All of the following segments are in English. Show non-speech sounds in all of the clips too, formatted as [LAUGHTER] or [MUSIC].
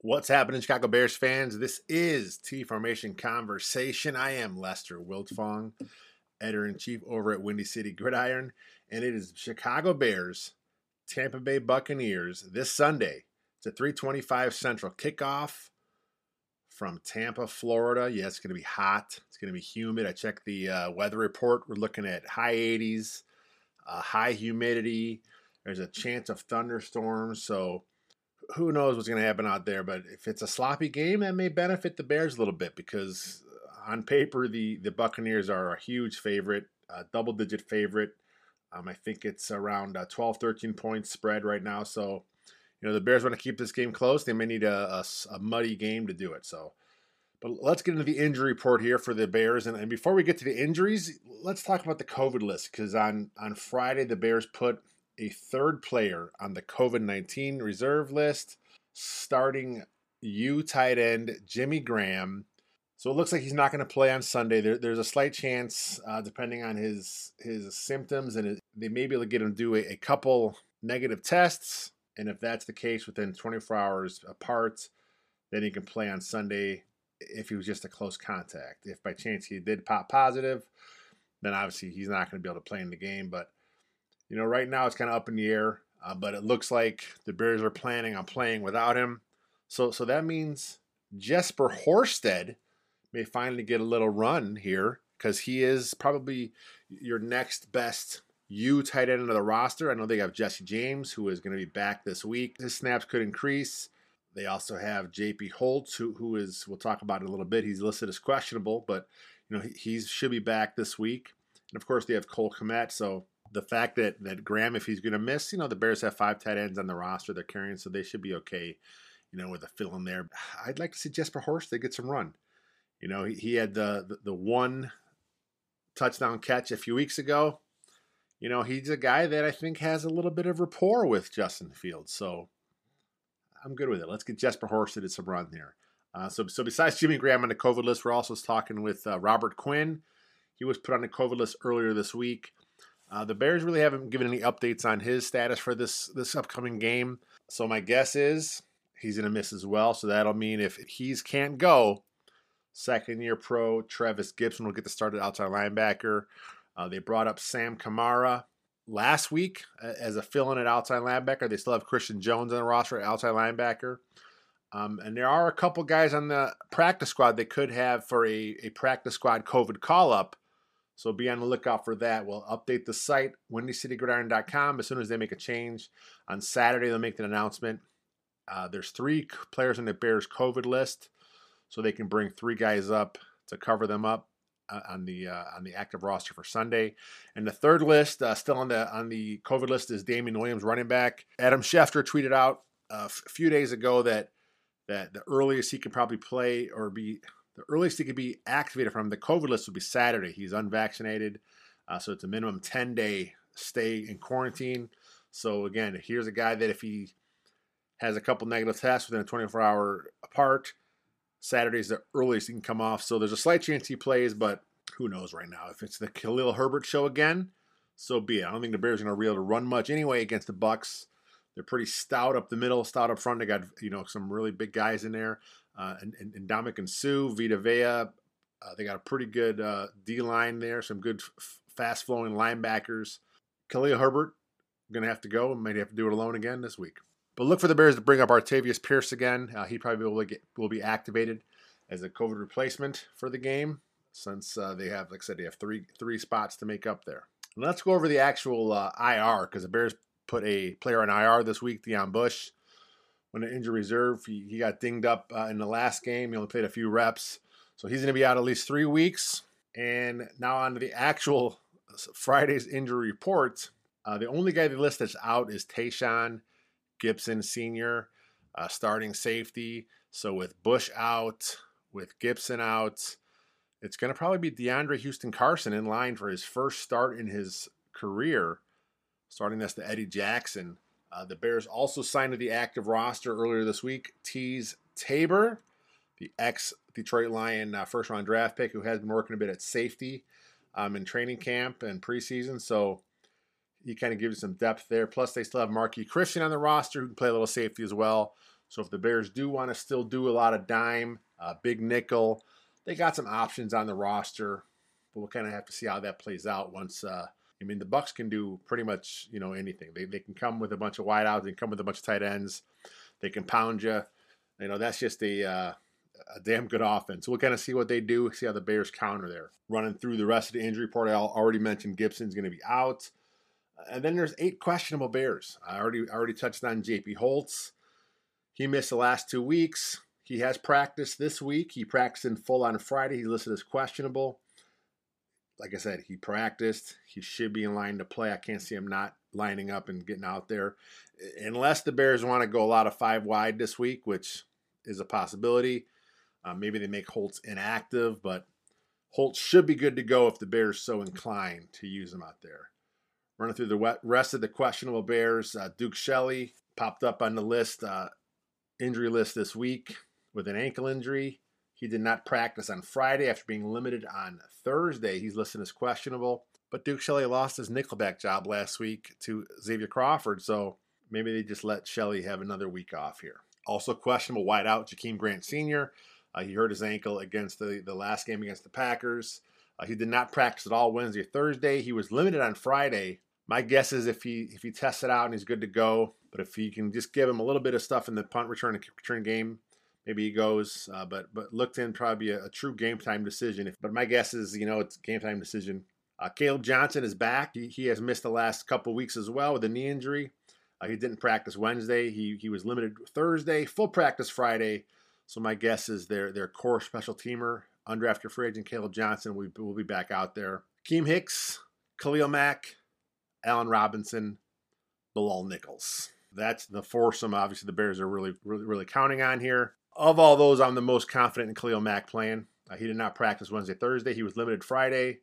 What's happening, Chicago Bears fans? This is T Formation Conversation. I am Lester Wiltfong, editor in chief over at Windy City Gridiron, and it is Chicago Bears, Tampa Bay Buccaneers this Sunday. It's a 325 Central kickoff from Tampa, Florida. Yeah, it's going to be hot. It's going to be humid. I checked the uh, weather report. We're looking at high 80s, uh, high humidity. There's a chance of thunderstorms. So, who knows what's going to happen out there? But if it's a sloppy game, that may benefit the Bears a little bit because on paper, the the Buccaneers are a huge favorite, a double digit favorite. Um, I think it's around uh, 12, 13 points spread right now. So, you know, the Bears want to keep this game close. They may need a, a, a, muddy game to do it. So, but let's get into the injury report here for the Bears. And, and before we get to the injuries, let's talk about the COVID list because on on Friday the Bears put a third player on the COVID 19 reserve list, starting U tight end Jimmy Graham. So it looks like he's not going to play on Sunday. There, there's a slight chance, uh, depending on his his symptoms, and it, they may be able to get him to do a, a, couple negative tests. And if that's the case, within 24 hours apart, then he can play on Sunday if he was just a close contact. If by chance he did pop positive, then obviously he's not going to be able to play in the game. But you know, right now it's kind of up in the air, uh, but it looks like the Bears are planning on playing without him. So, so that means Jesper Horsted may finally get a little run here because he is probably your next best U tight end of the roster. I know they have Jesse James, who is going to be back this week. His snaps could increase. They also have J.P. Holtz, who, who is, we'll talk about it a little bit. He's listed as questionable, but, you know, he, should be back this week. And of course, they have Cole Kmet. So the fact that that Graham, if he's going to miss, you know, the Bears have five tight ends on the roster they're carrying, so they should be okay. You know, with a fill in there. I'd like to see Jesper Horsted get some run. You know, he, he had the, the, the one touchdown catch a few weeks ago. You know, he's a guy that I think has a little bit of rapport with Justin Fields. So I'm good with it. Let's get Jesper Horsted some run there. Uh, so, so besides Jimmy Graham on the COVID list, we're also talking with uh, Robert Quinn. He was put on the COVID list earlier this week. Uh, the Bears really haven't given any updates on his status for this this upcoming game. So my guess is he's going to miss as well. So that'll mean if he's can't go, second year pro Trevis Gipson will get the start at outside linebacker. Uh, they brought up Sam Kamara last week as a fill-in at outside linebacker. They still have Christian Jones on the roster at outside linebacker. Um, and there are a couple guys on the practice squad they could have for a, a practice squad COVID call-up so be on the lookout for that. We'll update the site, windycitygridiron.com, as soon as they make a change. On Saturday, they'll make an announcement. Uh, there's three players on the Bears COVID list, so they can bring three guys up to cover them up uh, on the uh, on the active roster for Sunday. And the third list, uh, still on the on the COVID list, is Damien Williams, running back. Adam Schefter tweeted out uh, a few days ago that that the earliest he could probably play or be the earliest he could be activated from the COVID list would be Saturday. He's unvaccinated, uh, so it's a minimum 10 day stay in quarantine. So again, here's a guy that if he has a couple negative tests within a 24 hour apart, Saturday's the earliest he can come off. So there's a slight chance he plays, but who knows right now? If it's the Khalil Herbert show again, so be it. I don't think the Bears are going to be able to run much anyway against the Bucs. They're pretty stout up the middle, stout up front. They got you know some really big guys in there uh, and, and, and Ndamukong Suh, Vita Vea. Uh, they got a pretty good uh, D line there, some good f- fast flowing linebackers. Khalil Herbert going to have to go and might have to do it alone again this week. But look for the Bears to bring up Artavis Pierce again. Uh, he probably will, get, will be activated as a COVID replacement for the game since uh, they have, like I said, they have three three spots to make up there. let's go over the actual uh, IR because the Bears put a player on IR this week, Deon Bush when an injury reserve. He, he got dinged up uh, in the last game. He only played a few reps. So he's going to be out at least three weeks. And now on to the actual Friday's injury report. Uh, the only guy they list that's out is Tashaun Gipson Sr., uh, starting safety. So with Bush out, with Gipson out, it's going to probably be DeAndre Houston Carson in line for his first start in his career, starting us to Eddie Jackson. Uh, the Bears also signed to the active roster earlier this week Teez Tabor, the ex Detroit Lion uh, first round draft pick who has been working a bit at safety um, in training camp and preseason. So he kind of gives some depth there. Plus, they still have Marqui Christian on the roster who can play a little safety as well. So if the Bears do want to still do a lot of dime, uh, big nickel, they got some options on the roster, but we'll kind of have to see how that plays out once. Uh, I mean, the Bucs can do pretty much you know anything. They they can come with a bunch of wideouts, they can come with a bunch of tight ends, they can pound you. You know, that's just a uh, a damn good offense. We'll kind of see what they do, see how the Bears counter there. Running through the rest of the injury report, I already mentioned Gipson's going to be out. And then there's eight questionable Bears. I already already touched on JP Holtz. He missed the last two weeks. He has practiced this week. He practiced in full on Friday. He's listed as questionable. Like I said, he practiced. He should be in line to play. I can't see him not lining up and getting out there. Unless the Bears want to go a lot of five wide this week, which is a possibility. Uh, maybe they make Holtz inactive, but Holtz should be good to go if the Bears so inclined to use him out there. Running through the rest of the questionable Bears, uh, Duke Shelley popped up on the list, uh, injury list this week with an ankle injury. He did not practice on Friday after being limited on Thursday. He's listed as questionable. But Duke Shelley lost his nickelback job last week to Xavier Crawford, so maybe they just let Shelley have another week off here. Also questionable wideout Jakeem Grant Sr. Uh, he hurt his ankle against the, the last game against the Packers. Uh, he did not practice at all Wednesday or Thursday. He was limited on Friday. My guess is if he if he tests it out and he's good to go, but if you can just give him a little bit of stuff in the punt return and kick return game, maybe he goes. Uh, but but looked in probably a, a, true game time decision. If, but my guess is you know it's game time decision. Uh, Caleb Johnson is back. He, he has missed the last couple weeks as well with a knee injury. Uh, he didn't practice Wednesday. He he was limited Thursday, full practice Friday. So my guess is their their core special teamer, undrafted free agent Caleb Johnson, will, will be back out there. Keem Hicks, Khalil Mack, Allen Robinson, Bilal Nichols. That's the foursome. Obviously, the Bears are really, really, really counting on here. Of all those, I'm the most confident in Khalil Mack playing. Uh, he did not practice Wednesday, Thursday. He was limited Friday.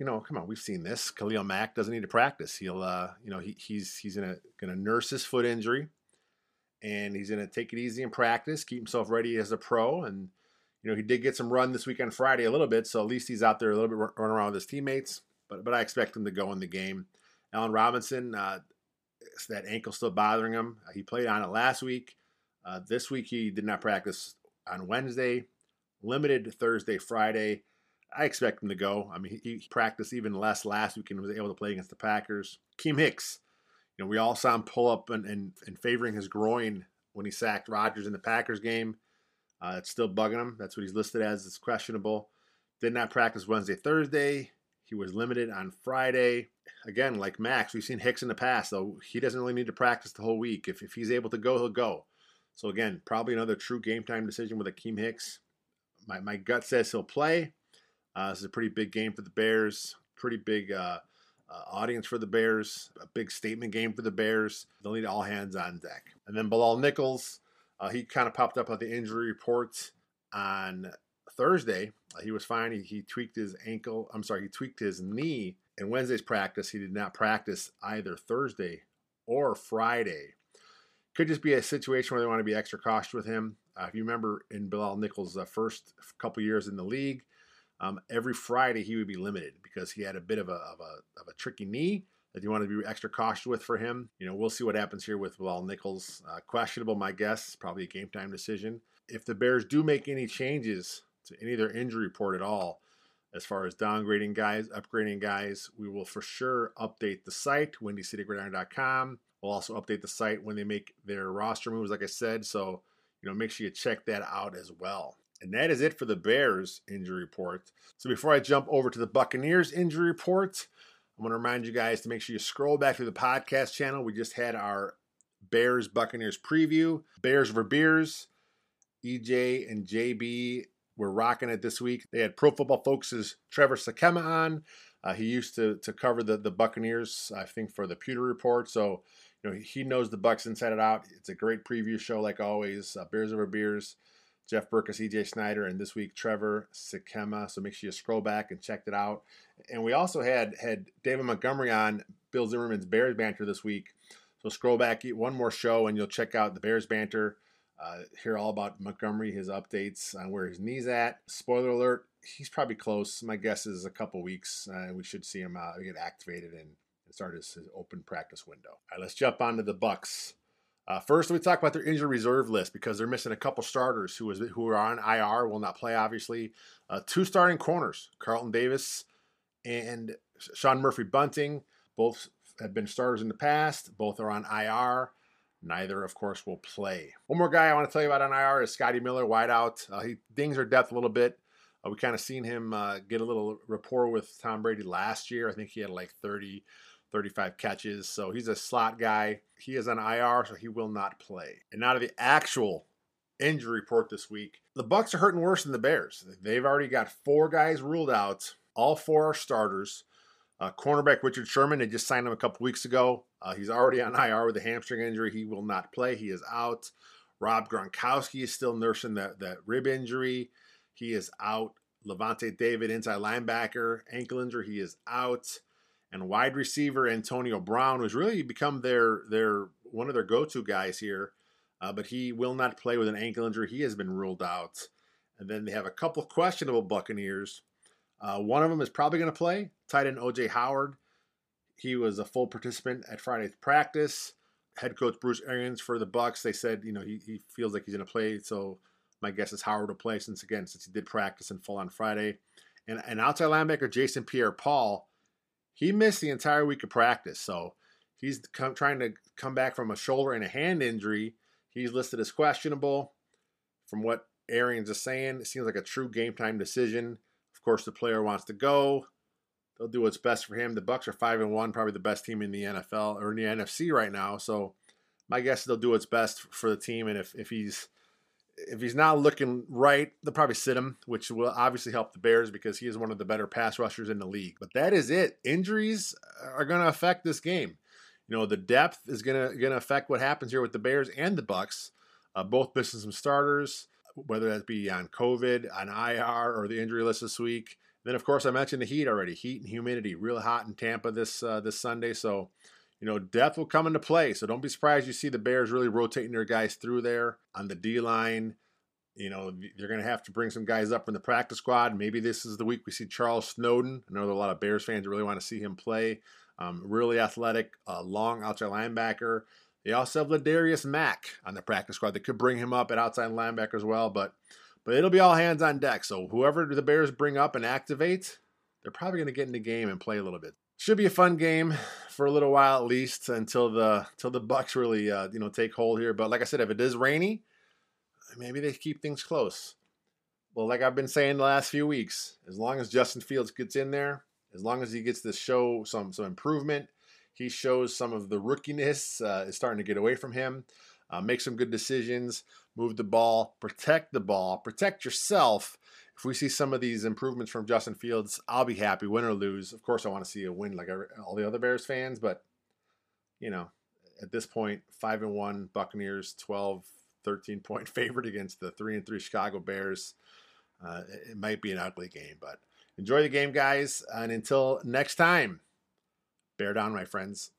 You know, come on, we've seen this. Khalil Mack doesn't need to practice. He'll, uh, you know, he, he's he's gonna gonna nurse his foot injury, and he's gonna take it easy in practice, keep himself ready as a pro, and you know, he did get some run this weekend Friday a little bit, so at least he's out there a little bit running around with his teammates. But but I expect him to go in the game. Allen Robinson, uh, that ankle still bothering him. He played on it last week. Uh, this week he did not practice on Wednesday, limited Thursday, Friday. I expect him to go. I mean, he, he practiced even less last week and was able to play against the Packers. Keem Hicks, you know, we all saw him pull up and, and, and favoring his groin when he sacked Rodgers in the Packers game. Uh, it's still bugging him. That's what he's listed as. It's questionable. Did not practice Wednesday, Thursday. He was limited on Friday. Again, like Max, we've seen Hicks in the past, though he doesn't really need to practice the whole week. If, if he's able to go, he'll go. So again, probably another true game time decision with Akiem Hicks. My, my gut says he'll play. Uh, this is a pretty big game for the Bears. Pretty big uh, uh, audience for the Bears. A big statement game for the Bears. They'll need all hands on deck. And then Bilal Nichols, uh, he kind of popped up on the injury reports on Thursday. Uh, he was fine. He, he tweaked his ankle. I'm sorry, he tweaked his knee in Wednesday's practice. He did not practice either Thursday or Friday. Could just be a situation where they want to be extra cautious with him. Uh, if you remember in Bilal Nichols' uh, first couple years in the league, um, every Friday he would be limited because he had a bit of a, of a, of a tricky knee that you want to be extra cautious with for him. You know, we'll see what happens here with Bilal Nichols. Uh, questionable, my guess. Probably a game time decision. If the Bears do make any changes to any of their injury report at all. As far as downgrading guys, upgrading guys, we will for sure update the site, windycitygridiron.com. We'll also update the site when they make their roster moves, like I said. So, you know, make sure you check that out as well. And that is it for the Bears injury report. So before I jump over to the Buccaneers injury report, I want to remind you guys to make sure you scroll back through the podcast channel. We just had our Bears Buccaneers preview, Bears for Beers. EJ and JB were rocking it this week. They had Pro Football Focus's Trevor Sikkema on. Uh, he used to to cover the the Buccaneers, I think, for the Pewter Report. So you know he knows the Bucs inside and out. It's a great preview show, like always. Uh, Bears over Beers. Jeff Berckes, EJ Snyder, and this week Trevor Sikkema. So make sure you scroll back and check it out. And we also had had David Montgomery on Bill Zimmerman's Bears banter this week. So scroll back one more show and you'll check out the Bears banter. Uh, hear all about Montgomery, his updates on where his knee's at. Spoiler alert, he's probably close. My guess is a couple weeks, and uh, we should see him uh, get activated and, start his, open practice window. All right, let's jump onto the Bucs. Uh, first, we talk about their injury reserve list because they're missing a couple starters who is who are on IR, will not play. Obviously, uh, two starting corners, Carlton Davis and Sean Murphy Bunting, both have been starters in the past. Both are on IR. Neither, of course, will play. One more guy I want to tell you about on IR is Scotty Miller, wideout. Uh, he dings our depth a little bit. Uh, we kind of seen him uh, get a little rapport with Tom Brady last year. I think he had like 30, 35 catches. So he's a slot guy. He is on IR, so he will not play. And now to the actual injury report this week. The Bucs are hurting worse than the Bears. They've already got four guys ruled out. All four are starters. Uh, cornerback Richard Sherman, they just signed him a couple weeks ago. Uh, he's already on IR with a hamstring injury. He will not play. He is out. Rob Gronkowski is still nursing that, that rib injury. He is out. Lavonte David, inside linebacker, ankle injury. He is out. And wide receiver Antonio Brown, who's really become their their one of their go-to guys here, uh, but he will not play with an ankle injury. He has been ruled out. And then they have a couple questionable Buccaneers. Uh, one of them is probably going to play. Tight end OJ Howard. He was a full participant at Friday's practice. Head coach Bruce Arians for the Bucs. They said, you know, he, he feels like he's going to play. So my guess is Howard will play since again since he did practice and full on Friday. And and outside linebacker Jason Pierre-Paul, he missed the entire week of practice. So he's come, trying to come back from a shoulder and a hand injury. He's listed as questionable. From what Arians is saying, it seems like a true game time decision. Of course, the player wants to go. They'll do what's best for him. The Bucs are five and one, probably the best team in the NFL or in the NFC right now. So my guess is they'll do what's best for the team. And if if he's if he's not looking right, they'll probably sit him, which will obviously help the Bears because he is one of the better pass rushers in the league. But that is it. Injuries are going to affect this game. You know, the depth is going to going to affect what happens here with the Bears and the Bucs, Uh, both missing some starters, whether that be on COVID, on IR, or the injury list this week. Then, of course, I mentioned the heat already. Heat and humidity, real hot in Tampa this uh, this Sunday. So you know, depth will come into play. So don't be surprised you see the Bears really rotating their guys through there on the D line. You know, you're going to have to bring some guys up from the practice squad. Maybe this is the week we see Charles Snowden. I know there are a lot of Bears fans really want to see him play. Um, really athletic, uh, long outside linebacker. They also have LeDarius Mack on the practice squad. They could bring him up at outside linebacker as well, but but it'll be all hands on deck. So whoever the Bears bring up and activate, they're probably going to get in the game and play a little bit should be a fun game for a little while at least until the until the Bucs really uh, you know take hold here. But like I said, if it is rainy, maybe they keep things close. Well, like I've been saying the last few weeks, as long as Justin Fields gets in there, as long as he gets to show some some improvement, he shows some of the rookiness uh, is starting to get away from him. Uh, make some good decisions, move the ball, protect the ball, protect yourself, if we see some of these improvements from Justin Fields, I'll be happy, win or lose. Of course, I want to see a win like all the other Bears fans, but you know, at this point, five and one Buccaneers, 12, 13 point [LAUGHS] favorite against the three and three Chicago Bears. Uh, it might be an ugly game, but enjoy the game, guys. And until next time, bear down, my friends.